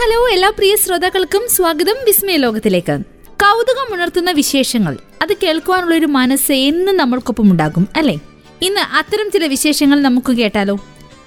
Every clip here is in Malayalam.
ഹലോ എല്ലാ പ്രിയ ശ്രോതാക്കൾക്കും സ്വാഗതം വിസ്മയ ലോകത്തിലേക്ക്. കൗതുകം ഉണർത്തുന്ന വിശേഷങ്ങൾ അത് കേൾക്കുവാനുള്ള ഒരു മനസ്സ് എന്നും നമ്മൾക്കൊപ്പം ഉണ്ടാകും അല്ലേ? ഇന്ന് അത്തരം ചില വിശേഷങ്ങൾ നമുക്ക് കേട്ടാലോ?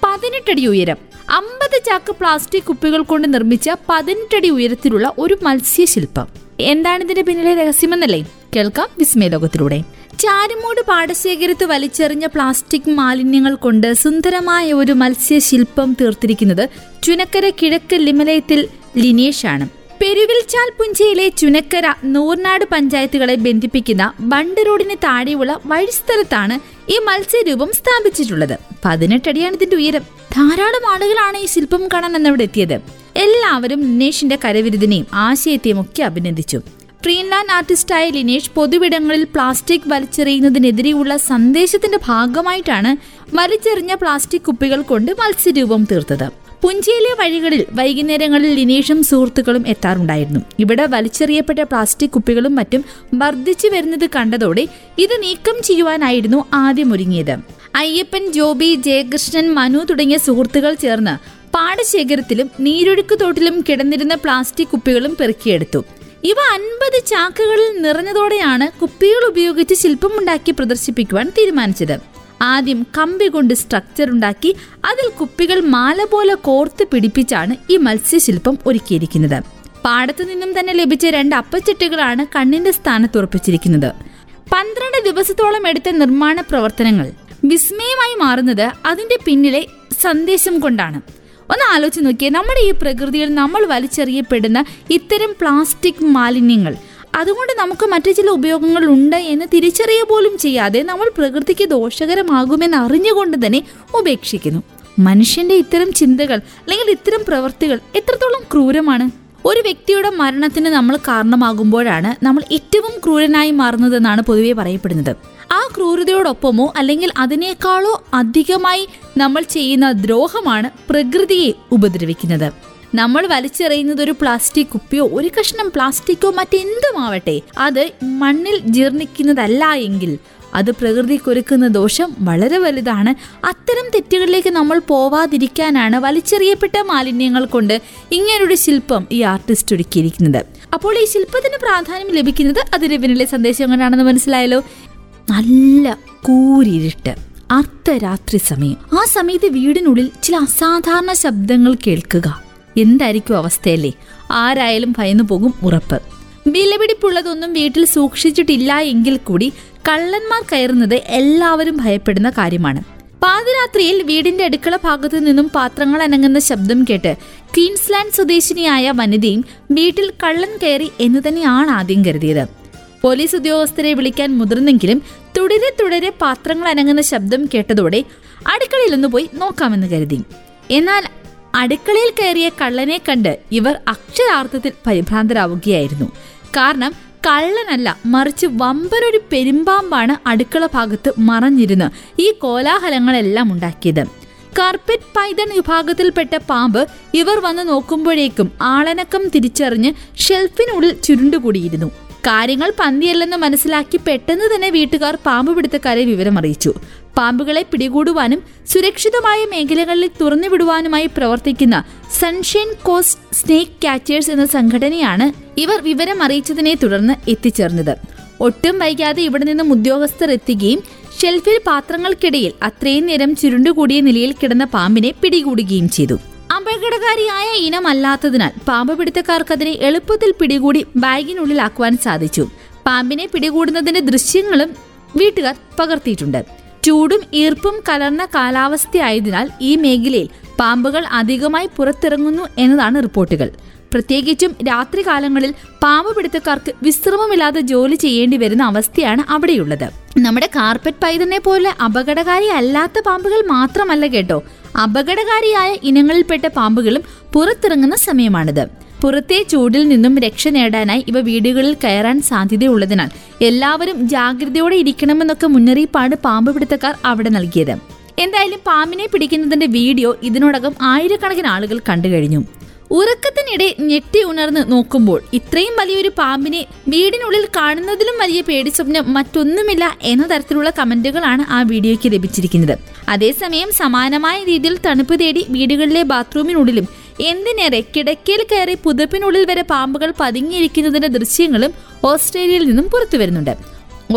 പതിനെട്ടടി ഉയരം അമ്പത് ചാക്ക് പ്ലാസ്റ്റിക് കുപ്പികൾ കൊണ്ട് നിർമ്മിച്ച പതിനെട്ടടി ഉയരത്തിലുള്ള ഒരു മത്സ്യശില്പം. എന്താണ് ഇതിന്റെ പിന്നിലെ രഹസ്യമെന്നല്ലേ? കേൾക്കാം വിസ്മയ ലോകത്തിലൂടെ. ചാരുമൂട് പാടശേഖരത്ത് വലിച്ചെറിഞ്ഞ പ്ലാസ്റ്റിക് മാലിന്യങ്ങൾ കൊണ്ട് സുന്ദരമായ ഒരു മത്സ്യശില്പം തീർത്തിരിക്കുന്നത് ചുനക്കര കിഴക്ക് ലിമലയത്തിൽ ലിനേഷാണ്. പെരുവിൽച്ചാൽ പുഞ്ചയിലെ ചുനക്കര നൂർനാട് പഞ്ചായത്തുകളെ ബന്ധിപ്പിക്കുന്ന ബണ്ട് റോഡിന് താഴെയുള്ള വഴിസ്ഥലത്താണ് ഈ മത്സ്യരൂപം സ്ഥാപിച്ചിട്ടുള്ളത്. പതിനെട്ടടിയാണ് ഇതിന്റെ ഉയരം. ധാരാളം ആളുകളാണ് ഈ ശില്പം കാണാൻ എന്നവിടെ എത്തിയത്. എല്ലാവരും ലിനേഷിന്റെ കരവിരുതിനെയും ആശയത്തെയും ഒക്കെ അഭിനന്ദിച്ചു. ട്രീൻലാൻഡ് ആർട്ടിസ്റ്റായ ലിനേഷ് പൊതുവിടങ്ങളിൽ പ്ലാസ്റ്റിക് വലിച്ചെറിയുന്നതിനെതിരെയുള്ള സന്ദേശത്തിന്റെ ഭാഗമായിട്ടാണ് വലിച്ചെറിഞ്ഞ പ്ലാസ്റ്റിക് കുപ്പികൾ കൊണ്ട് മത്സ്യരൂപം തീർത്തത്. പുഞ്ചയിലെ വഴികളിൽ വൈകുന്നേരങ്ങളിൽ ലിനേഷും സുഹൃത്തുക്കളും എത്താറുണ്ടായിരുന്നു. ഇവിടെ വലിച്ചെറിയപ്പെട്ട പ്ലാസ്റ്റിക് കുപ്പികളും മറ്റും വർദ്ധിച്ചു വരുന്നത് കണ്ടതോടെ ഇത് നീക്കം ചെയ്യുവാനായിരുന്നു ആദ്യം ഒരുങ്ങിയത്. അയ്യപ്പൻ ജോബി ജയകൃഷ്ണൻ മനു തുടങ്ങിയ സുഹൃത്തുക്കൾ ചേർന്ന് പാടശേഖരത്തിലും നീരൊഴുക്ക് തോട്ടിലും കിടന്നിരുന്ന പ്ലാസ്റ്റിക് കുപ്പികളും പെറുക്കിയെടുത്തു. ഇവ അൻപത് ചാക്കുകളിൽ നിറഞ്ഞതോടെയാണ് കുപ്പികൾ ഉപയോഗിച്ച് ശില്പമുണ്ടാക്കി പ്രദർശിപ്പിക്കുവാൻ തീരുമാനിച്ചത്. ആദ്യം കമ്പി കൊണ്ട് സ്ട്രക്ചർ ഉണ്ടാക്കി അതിൽ കുപ്പികൾ മാല പോലെ കോർത്ത് പിടിപ്പിച്ചാണ് ഈ മത്സ്യശില്പം ഒരുക്കിയിരിക്കുന്നത്. പാടത്തു നിന്നും തന്നെ ലഭിച്ച രണ്ട് അപ്പച്ചട്ടികളാണ് കണ്ണിന്റെ സ്ഥാനത്ത് ഉറപ്പിച്ചിരിക്കുന്നത്. പന്ത്രണ്ട് ദിവസത്തോളം എടുത്ത നിർമ്മാണ പ്രവർത്തനങ്ങൾ വിസ്മയമായി മാറുന്നത് അതിന്റെ പിന്നിലെ സന്ദേശം കൊണ്ടാണ്. ഒന്ന് ആലോചിച്ച് നോക്കിയാൽ നമ്മുടെ ഈ പ്രകൃതിയിൽ നമ്മൾ വലിച്ചെറിയപ്പെടുന്ന ഇത്തരം പ്ലാസ്റ്റിക് മാലിന്യങ്ങൾ അതുകൊണ്ട് നമുക്ക് മറ്റു ചില ഉപയോഗങ്ങൾ ഉണ്ട് എന്ന് തിരിച്ചറിയ പോലും ചെയ്യാതെ നമ്മൾ പ്രകൃതിക്ക് ദോഷകരമാകുമെന്ന് അറിഞ്ഞുകൊണ്ട് തന്നെ ഉപേക്ഷിക്കുന്നു. മനുഷ്യന്റെ ഇത്തരം ചിന്തകൾ അല്ലെങ്കിൽ ഇത്തരം പ്രവൃത്തികൾ എത്രത്തോളം ക്രൂരമാണ്? ഒരു വ്യക്തിയുടെ മരണത്തിന് നമ്മൾ കാരണമാകുമ്പോഴാണ് നമ്മൾ ഏറ്റവും ക്രൂരനായി മാറുന്നതെന്നാണ് പൊതുവെ പറയപ്പെടുന്നത്. ആ ക്രൂരതയോടൊപ്പമോ അല്ലെങ്കിൽ അതിനേക്കാളോ അധികമായി നമ്മൾ ചെയ്യുന്ന ദ്രോഹമാണ് പ്രകൃതിയെ ഉപദ്രവിക്കുന്നത്. നമ്മൾ വലിച്ചെറിയുന്നത് ഒരു പ്ലാസ്റ്റിക് കുപ്പിയോ ഒരു കഷ്ണം പ്ലാസ്റ്റിക്കോ മറ്റെന്തുമാവട്ടെ അത് മണ്ണിൽ ജീർണിക്കുന്നതല്ല എങ്കിൽ അത് പ്രകൃതി കൊരുക്കുന്ന ദോഷം വളരെ വലുതാണ്. അത്തരം തെറ്റുകളിലേക്ക് നമ്മൾ പോവാതിരിക്കാനാണ് വലിച്ചെറിയപ്പെട്ട മാലിന്യങ്ങൾ കൊണ്ട് ഇങ്ങനൊരു ശില്പം ഈ ആർട്ടിസ്റ്റ് ഒരുക്കിയിരിക്കുന്നത്. അപ്പോൾ ഈ ശില്പത്തിന് പ്രാധാന്യം ലഭിക്കുന്നത് അത് പിന്നിലെ സന്ദേശം കൊണ്ടാണെന്ന് മനസ്സിലായല്ലോ? നല്ല കൂരിരുട്ട് അർദ്ധരാത്രി സമയം. ആ സമയത്ത് വീടിനുള്ളിൽ ചില അസാധാരണ ശബ്ദങ്ങൾ കേൾക്കുക. എന്തായിരിക്കും അവസ്ഥയല്ലേ? ആരായാലും ഭയന്നു പോകും ഉറപ്പ്. വിലപിടിപ്പുള്ളതൊന്നും വീട്ടിൽ സൂക്ഷിച്ചിട്ടില്ല എങ്കിൽ കൂടി കള്ളന്മാർ കയറുന്നത് എല്ലാവരും ഭയപ്പെടുന്ന കാര്യമാണ്. പാതിരാത്രിയിൽ വീടിന്റെ അടുക്കള ഭാഗത്തു നിന്നും പാത്രങ്ങൾ അനങ്ങുന്ന ശബ്ദം കേട്ട് ക്വീൻസ്ലാൻഡ് സ്വദേശിനിയായ വനിതയും വീട്ടിൽ കള്ളൻ കയറി എന്ന് തന്നെയാണ് ആദ്യം കരുതിയത്. പോലീസ് ഉദ്യോഗസ്ഥരെ വിളിക്കാൻ മുതിർന്നെങ്കിലും തുടരെ തുടരെ പാത്രങ്ങൾ അനങ്ങുന്ന ശബ്ദം കേട്ടതോടെ അടുക്കളയിലൊന്നു പോയി നോക്കാമെന്ന് കരുതി. എന്നാൽ അടുക്കളയിൽ കയറിയ കള്ളനെ കണ്ട് ഇവർ അക്ഷരാർത്ഥത്തിൽ പരിഭ്രാന്തരാവുകയായിരുന്നു. കാരണം കള്ളനല്ല മറിച്ച് വമ്പനൊരു പെരുമ്പാമ്പാണ് അടുക്കള ഭാഗത്ത് മറഞ്ഞിരുന്ന് ഈ കോലാഹലങ്ങളെല്ലാം ഉണ്ടാക്കിയത്. കാർപ്പറ്റ് പൈതൺ വിഭാഗത്തിൽപ്പെട്ട പാമ്പ് ഇവർ വന്ന് നോക്കുമ്പോഴേക്കും ആളനക്കം തിരിച്ചറിഞ്ഞ് ഷെൽഫിനുള്ളിൽ ചുരുണ്ടുകൂടിയിരുന്നു. കാര്യങ്ങൾ പന്തിയല്ലെന്ന് മനസ്സിലാക്കി പെട്ടെന്ന് തന്നെ വീട്ടുകാർ വിവരം അറിയിച്ചു. പാമ്പുകളെ പിടികൂടുവാനും സുരക്ഷിതമായ മേഖലകളിൽ തുറന്നുവിടുവാനുമായി പ്രവർത്തിക്കുന്ന സൺഷൈൻ കോസ്റ്റ് സ്നേക്ക് കാച്ചേഴ്സ് എന്ന സംഘടനയാണ് ഇവർ വിവരം അറിയിച്ചതിനെ തുടർന്ന് എത്തിച്ചേർന്നത്. ഒട്ടും വൈകാതെ ഇവിടെ നിന്നും ഉദ്യോഗസ്ഥർ എത്തുകയും ഷെൽഫിൽ പാത്രങ്ങൾക്കിടയിൽ അത്രയും നേരം ചുരുണ്ടുകൂടിയ നിലയിൽ കിടന്ന പാമ്പിനെ പിടികൂടുകയും ചെയ്തു. അപകടകാരിയായ ഇനമല്ലാത്തതിനാൽ പാമ്പ് പിടുത്തക്കാർക്ക് അതിനെ എളുപ്പത്തിൽ പിടികൂടി ബാഗിനുള്ളിലാക്കുവാൻ സാധിച്ചു. പാമ്പിനെ പിടികൂടുന്നതിന്റെ ദൃശ്യങ്ങളും വീട്ടുകാർ പകർത്തിയിട്ടുണ്ട്. ചൂടും ഈർപ്പും കലർന്ന കാലാവസ്ഥയായതിനാൽ ഈ മേഖലയിൽ പാമ്പുകൾ അധികമായി പുറത്തിറങ്ങുന്നു എന്നതാണ് റിപ്പോർട്ടുകൾ. പ്രത്യേകിച്ചും രാത്രികാലങ്ങളിൽ പാമ്പ് പിടുത്തക്കാർക്ക് വിശ്രമമില്ലാതെ ജോലി ചെയ്യേണ്ടി വരുന്ന അവസ്ഥയാണ് അവിടെയുള്ളത്. നമ്മുടെ കാർപ്പറ്റ് പൈതനെ പോലെ അപകടകാരി അല്ലാത്ത പാമ്പുകൾ മാത്രമല്ല കേട്ടോ. അപകടകാരിയായ ഇനങ്ങളിൽപ്പെട്ട പാമ്പുകളും പുറത്തിറങ്ങുന്ന സമയമാണിത്. പുറത്തെ ചൂടിൽ നിന്നും രക്ഷ നേടാനായി ഇവ വീടുകളിൽ കയറാൻ സാധ്യതയുള്ളതിനാൽ എല്ലാവരും ജാഗ്രതയോടെ ഇരിക്കണമെന്നൊക്കെ മുന്നറിയിപ്പാണ് പാമ്പ് പിടുത്തക്കാർ അവിടെ നൽകിയത്. എന്തായാലും പാമ്പിനെ പിടിക്കുന്നതിന്റെ വീഡിയോ ഇതിനോടകം ആയിരക്കണക്കിന് ആളുകൾ കണ്ടു കഴിഞ്ഞു. ഉറക്കത്തിനിടെ ഞെട്ടി ഉണർന്ന് നോക്കുമ്പോൾ ഇത്രയും വലിയൊരു പാമ്പിനെ വീടിനുള്ളിൽ കാണുന്നതിലും വലിയ പേടി സ്വപ്നം മറ്റൊന്നുമില്ല എന്ന തരത്തിലുള്ള കമന്റുകളാണ് ആ വീഡിയോയ്ക്ക് ലഭിച്ചിരിക്കുന്നത്. അതേസമയം സമാനമായ രീതിയിൽ തണുപ്പ് തേടി വീടുകളിലെ ബാത്റൂമിനുള്ളിലും എന്തിനേറെ കിടക്കയിൽ കയറി പുതപ്പിനുള്ളിൽ വരെ പാമ്പുകൾ പതുങ്ങിയിരിക്കുന്നതിന്റെ ദൃശ്യങ്ങളും ഓസ്ട്രേലിയയിൽ നിന്നും പുറത്തു വരുന്നുണ്ട്.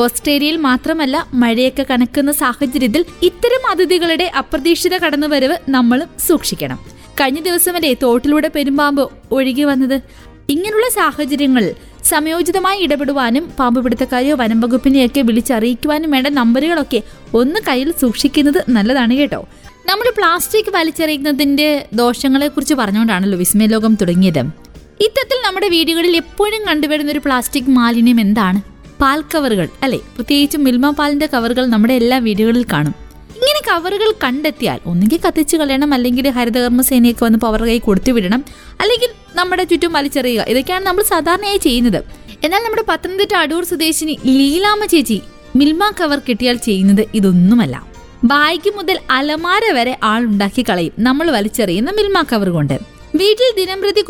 ഓസ്ട്രേലിയയിൽ മാത്രമല്ല മഴയൊക്കെ കണക്കുന്ന സാഹചര്യത്തിൽ ഇത്തരം അതിഥികളുടെ അപ്രതീക്ഷിത കടന്നുവരവ് നമ്മളും സൂക്ഷിക്കണം. കഴിഞ്ഞ ദിവസമല്ലേ തോട്ടിലൂടെ പെരുമ്പാമ്പ് ഒഴുകി വന്നത്. ഇങ്ങനെയുള്ള സാഹചര്യങ്ങൾ സമയോചിതമായി ഇടപെടുവാനും പാമ്പ് പിടുത്തക്കാരെയോ വനം വകുപ്പിനെയൊക്കെ വിളിച്ചറിയിക്കുവാനും വേണ്ട നമ്പറുകളൊക്കെ ഒന്ന് കയ്യിൽ സൂക്ഷിക്കുന്നത് നല്ലതാണ് കേട്ടോ. നമ്മൾ പ്ലാസ്റ്റിക് വലിച്ചെറിയുന്നതിന്റെ ദോഷങ്ങളെ കുറിച്ച് പറഞ്ഞുകൊണ്ടാണല്ലോ വിസ്മയ ലോകം തുടങ്ങിയത്. ഇത്തരത്തിൽ നമ്മുടെ വീടുകളിൽ എപ്പോഴും കണ്ടുവരുന്ന ഒരു പ്ലാസ്റ്റിക് മാലിന്യം എന്താണ്? പാൽ കവറുകൾ അല്ലെ? പ്രത്യേകിച്ചും മിൽമ പാലിന്റെ കവറുകൾ നമ്മുടെ എല്ലാ വീടുകളിൽ കാണും. ഇങ്ങനെ കവറുകൾ കണ്ടെത്തിയാൽ ഒന്നുകിൽ കത്തിച്ച് കളയണം അല്ലെങ്കിൽ ഹരിതകർമ്മ സേനയൊക്കെ വന്ന് പവർ കൈ കൊടുത്തു വിടണം അല്ലെങ്കിൽ നമ്മുടെ ചുറ്റും വലിച്ചെറിയുക. ഇതൊക്കെയാണ് നമ്മൾ സാധാരണയായി ചെയ്യുന്നത്. എന്നാൽ നമ്മുടെ പത്തനംതിട്ട അടൂർ സ്വദേശിനി ലീലാമ്മ ചേച്ചി മിൽമ കവർ കിട്ടിയാൽ ചെയ്യുന്നത് ഇതൊന്നുമല്ല. ബാഗ് മുതൽ അലമാര വരെ ആളുണ്ടാക്കി കളയും. നമ്മൾ വലിച്ചെറിയുന്ന മിൽമ കവർ കൊണ്ട്. വീട്ടിൽ ദിനംപ്രതി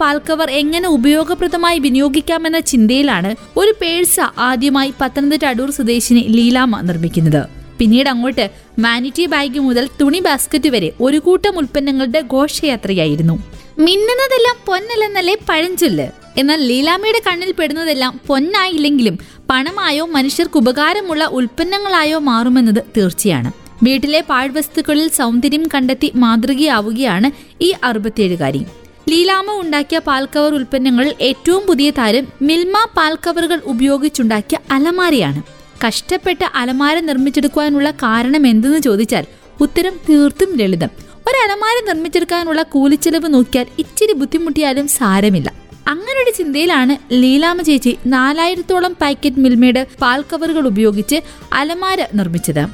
പാൽ കവർ എങ്ങനെ ഉപയോഗപ്രദമായി വിനിയോഗിക്കാമെന്ന ചിന്തയിലാണ് ഒരു പേഴ്സ ആദ്യമായി പത്തനംതിട്ട അടൂർ സ്വദേശിനി ലീലാമ്മ നിർമ്മിക്കുന്നത്. പിന്നീട് അങ്ങോട്ട് മാനിറ്റി ബാഗ് മുതൽ തുണി ബാസ്ക്കറ്റ് വരെ ഒരു കൂട്ടം ഉൽപ്പന്നങ്ങളുടെ ഘോഷയാത്രയായിരുന്നു. മിന്നുന്നതെല്ലാം പൊന്നല്ലെന്നല്ലേ പഴഞ്ചൊല്ല്. എന്നാൽ ലീലാമ്മയുടെ കണ്ണിൽ പെടുന്നതെല്ലാം പൊന്നായില്ലെങ്കിലും പണമായോ മനുഷ്യർക്ക് ഉപകാരമുള്ള ഉൽപ്പന്നങ്ങളായോ മാറുമെന്നത് തീർച്ചയാണ്. വീട്ടിലെ പാഴ്വസ്തുക്കളിൽ സൗന്ദര്യം കണ്ടെത്തി മാതൃകയാവുകയാണ് ഈ അറുപത്തിയേഴുകാരി. ലീലാമ ഉണ്ടാക്കിയ പാൽക്കവർ ഉൽപ്പന്നങ്ങളിൽ ഏറ്റവും പുതിയ താരം മിൽമ പാൽക്കവറുകൾ ഉപയോഗിച്ചുണ്ടാക്കിയ അലമാരയാണ്. കഷ്ടപ്പെട്ട് അലമാര നിർമ്മിച്ചെടുക്കുവാനുള്ള കാരണം എന്തെന്ന് ചോദിച്ചാൽ ഉത്തരം തീർത്തും ലളിതം. ഒരു അലമാര നിർമ്മിച്ചെടുക്കാനുള്ള കൂലിച്ചെലവ് നോക്കിയാൽ ഇച്ചിരി ബുദ്ധിമുട്ടിയാലും സാരമില്ല. അങ്ങനൊരു ചിന്തയിലാണ് ലീലാമ ചേച്ചി നാലായിരത്തോളം പാക്കറ്റ് മിൽമയുടെ പാൽ കവറുകൾ ഉപയോഗിച്ച് അലമാര നിർമ്മിച്ചത്.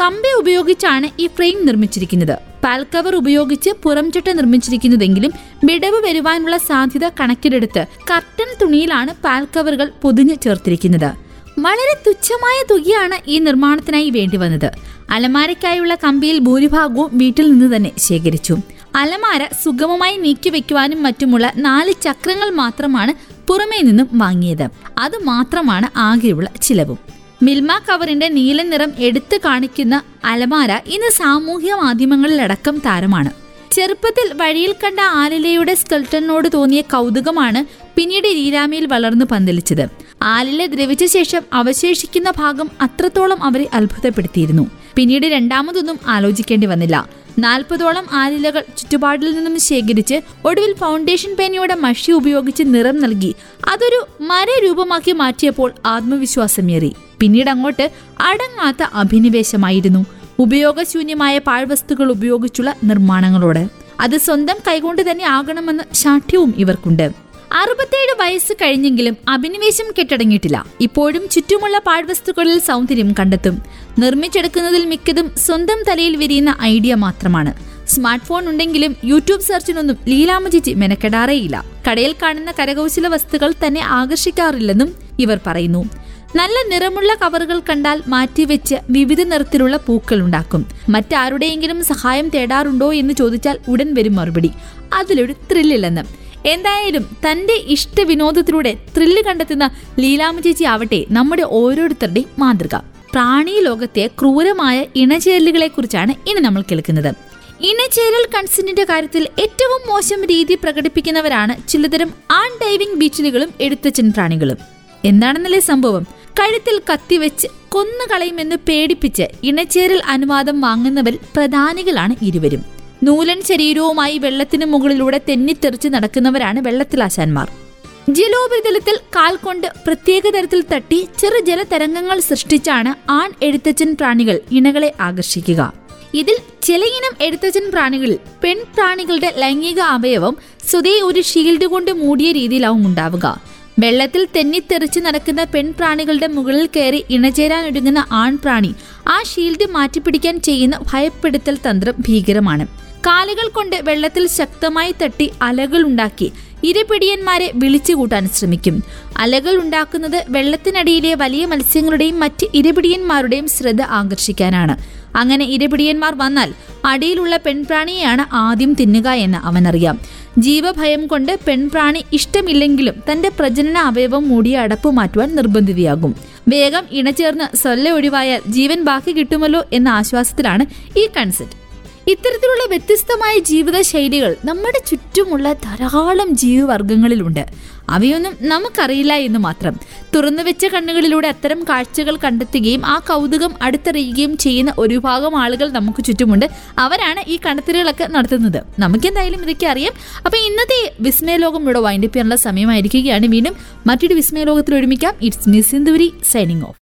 കമ്പി ഉപയോഗിച്ചാണ് ഈ ഫ്രെയിം നിർമ്മിച്ചിരിക്കുന്നത്. പാൽ കവർ ഉപയോഗിച്ച് പുറംചട്ട നിർമ്മിച്ചിരിക്കുന്നതെങ്കിലും വിടവ് വരുവാനുള്ള സാധ്യത കണക്കിലെടുത്ത് കർട്ടൻ തുണിയിലാണ് പാൽ കവറുകൾ പൊതിഞ്ഞു ചേർത്തിരിക്കുന്നത്. വളരെ തുച്ഛമായ തുകയാണ് ഈ നിർമ്മാണത്തിനായി വേണ്ടി വന്നത്. അലമാരയ്ക്കായുള്ള കമ്പിയിൽ ഭൂരിഭാഗവും വീട്ടിൽ നിന്ന് തന്നെ ശേഖരിച്ചു. അലമാര സുഗമമായി നീക്കിവെക്കുവാനും മറ്റുമുള്ള നാല് ചക്രങ്ങൾ മാത്രമാണ് പുറമേ നിന്നും വാങ്ങിയത്. അത് മാത്രമാണ് ആകെയുള്ള ചിലവും. മിൽമ കവറിന്റെ നീല നിറം എടുത്തു കാണിക്കുന്ന അലമാര ഇന്ന് സാമൂഹ്യ മാധ്യമങ്ങളിലടക്കം താരമാണ്. ചെറുപ്പത്തിൽ വഴിയിൽ കണ്ട ആലിലയുടെ സ്കെൽട്ടനോട് തോന്നിയ കൗതുകമാണ് പിന്നീട് രീരാമയിൽ വളർന്നു പന്തലിച്ചത്. ആലില ദ്രവിച്ച ശേഷം അവശേഷിക്കുന്ന ഭാഗം അത്രത്തോളം അവരെ അത്ഭുതപ്പെടുത്തിയിരുന്നു. പിന്നീട് രണ്ടാമതൊന്നും ആലോചിക്കേണ്ടി വന്നില്ല. നാൽപ്പതോളം ആലിലകൾ ചുറ്റുപാടിൽ നിന്നും ശേഖരിച്ച് ഒടുവിൽ ഫൗണ്ടേഷൻ പേനയുടെ മഷി ഉപയോഗിച്ച് നിറം നൽകി അതൊരു മരരൂപമാക്കി മാറ്റിയപ്പോൾ ആത്മവിശ്വാസമേറി. പിന്നീട് അങ്ങോട്ട് അടങ്ങാത്ത അഭിനിവേശമായിരുന്നു. ഉപയോഗശൂന്യമായ പാഴ്വസ്തുക്കൾ ഉപയോഗിച്ചുള്ള നിർമ്മാണങ്ങളോട്. അത് സ്വന്തം കൈകൊണ്ട് തന്നെ ആകണമെന്ന ശാഠ്യവും ഇവർക്കുണ്ട്. അറുപത്തേഴ് വയസ്സ് കഴിഞ്ഞെങ്കിലും അഭിനിവേശം കെട്ടടങ്ങിയിട്ടില്ല. ഇപ്പോഴും ചുറ്റുമുള്ള പാഴ്വസ്തുക്കളിൽ സൗന്ദര്യം കണ്ടെത്തും. നിർമ്മിച്ചെടുക്കുന്നതിൽ മിക്കതും സ്വന്തം തലയിൽ വിരിയുന്ന ഐഡിയ മാത്രമാണ്. സ്മാർട്ട് ഫോൺ ഉണ്ടെങ്കിലും യൂട്യൂബ് സെർച്ചിനൊന്നും ചേച്ചി മെനക്കെടാറേയില്ല. കടയിൽ കാണുന്ന കരകൗശല വസ്തുക്കൾ തന്നെ ആകർഷിക്കാറില്ലെന്നും ഇവർ പറയുന്നു. നല്ല നിറമുള്ള കവറുകൾ കണ്ടാൽ മാറ്റിവെച്ച് വിവിധ നിറത്തിലുള്ള പൂക്കൾ ഉണ്ടാക്കും. മറ്റാരുടെയെങ്കിലും സഹായം തേടാറുണ്ടോ എന്ന് ചോദിച്ചാൽ ഉടൻ വരും മറുപടി. അതിലൊരു ത്രില്ലില്ലെന്ന്. എന്തായാലും തന്റെ ഇഷ്ട വിനോദത്തിലൂടെ ത്രില്ല് കണ്ടെത്തുന്ന ലീലാമ ചേച്ചി ആവട്ടെ നമ്മുടെ ഓരോരുത്തരുടെയും മാതൃക. പ്രാണി ലോകത്തെ ക്രൂരമായ ഇണചേരലുകളെ കുറിച്ചാണ് ഇനി നമ്മൾ കേൾക്കുന്നത്. ഇണചേരൽ കൺസെന്റിന്റെ കാര്യത്തിൽ ഏറ്റവും മോശം രീതി പ്രകടിപ്പിക്കുന്നവരാണ് ചിലതരം ആൺ ഡൈവിംഗ് ബീച്ചിലുകളും എഴുത്തച്ഛൻ പ്രാണികളും. എന്താണെന്നല്ലേ സംഭവം? കഴുത്തിൽ കത്തിവെച്ച് കൊന്നുകളയുമെന്ന് പേടിപ്പിച്ച് ഇണചേരൽ അനുവാദം വാങ്ങുന്നവരിൽ പ്രധാനികളാണ് ഇരുവരും. നൂലൻ ശരീരവുമായി വെള്ളത്തിന് മുകളിലൂടെ തെന്നിത്തെറിച്ച് നടക്കുന്നവരാണ് വെള്ളത്തിലാശാന്മാർ. ജലോപരിതലത്തിൽ കാൽ കൊണ്ട് പ്രത്യേക തരത്തിൽ തട്ടി ചെറു ജലതരംഗങ്ങൾ സൃഷ്ടിച്ചാണ് ആൺ എഴുത്തച്ഛൻ പ്രാണികൾ ഇണകളെ ആകർഷിക്കുക. ഇതിൽ ചിലയിനം എഴുത്തച്ഛൻ പ്രാണികളിൽ പെൺ പ്രാണികളുടെ ലൈംഗിക അവയവം സ്വതേ ഒരു ഷീൽഡ് കൊണ്ട് മൂടിയ രീതിയിലാവും ഉണ്ടാവുക. വെള്ളത്തിൽ തെന്നിത്തെറിച്ച് നടക്കുന്ന പെൺപ്രാണികളുടെ മുകളിൽ കയറി ഇണചേരാനൊരുങ്ങുന്ന ആൺപ്രാണി ആ ഷീൽഡ് മാറ്റിപ്പിടിക്കാൻ ചെയ്യുന്ന ഭയപ്പെടുത്തൽ തന്ത്രം ഭീകരമാണ്. കാലുകൾ കൊണ്ട് വെള്ളത്തിൽ ശക്തമായി തട്ടി അലകൾ ഉണ്ടാക്കി ഇരപിടിയന്മാരെ വിളിച്ചു കൂട്ടാൻ ശ്രമിക്കും. അലകൾ ഉണ്ടാക്കുന്നത് വെള്ളത്തിനടിയിലെ വലിയ മത്സ്യങ്ങളുടെയും മറ്റ് ഇരപിടിയന്മാരുടെയും ശ്രദ്ധ ആകർഷിക്കാനാണ്. അങ്ങനെ ഇരപിടിയന്മാർ വന്നാൽ അടിയിലുള്ള പെൺപ്രാണിയെയാണ് ആദ്യം തിന്നുക എന്ന് അവനറിയാം. ജീവഭയം കൊണ്ട് പെൺപ്രാണി ഇഷ്ടമില്ലെങ്കിലും തന്റെ പ്രജനന അവയവം മൂടിയ അടപ്പ് മാറ്റുവാൻ നിർബന്ധിതയാകും. വേഗം ഇണചേർന്ന് സൊല്ല ഒഴിവായാൽ ജീവൻ ബാക്കി കിട്ടുമല്ലോ എന്ന ആശ്വാസത്തിലാണ് ഈ കൺസെപ്റ്റ് ഇത്തരത്തിലുള്ള വ്യത്യസ്തമായ ജീവിത ശൈലികൾ നമ്മുടെ ചുറ്റുമുള്ള ധാരാളം ജീവിവർഗങ്ങളിലുണ്ട് അവയൊന്നും നമുക്കറിയില്ല എന്ന് മാത്രം. തുറന്നു വെച്ച കണ്ണുകളിലൂടെ അത്തരം കാഴ്ചകൾ കണ്ടെത്തുകയും ആ കൗതുകം അടുത്തറിയുകയും ചെയ്യുന്ന ഒരു ഭാഗം ആളുകൾ നമുക്ക് ചുറ്റുമുണ്ട്. അവരാണ് ഈ കണ്ടെത്തലുകളൊക്കെ നടത്തുന്നത്. നമുക്കെന്തായാലും ഇതൊക്കെ അറിയാം. അപ്പൊ ഇന്നത്തെ വിസ്മയ ലോകം ഇവിടെ വൈൻഡപ്പ് ചെയ്യാനുള്ള സമയമായിരിക്കുകയാണ്. വീണ്ടും മറ്റൊരു വിസ്മയ ലോകത്തിൽ ഒരുമിക്കാം. It's miss Sinduri signing off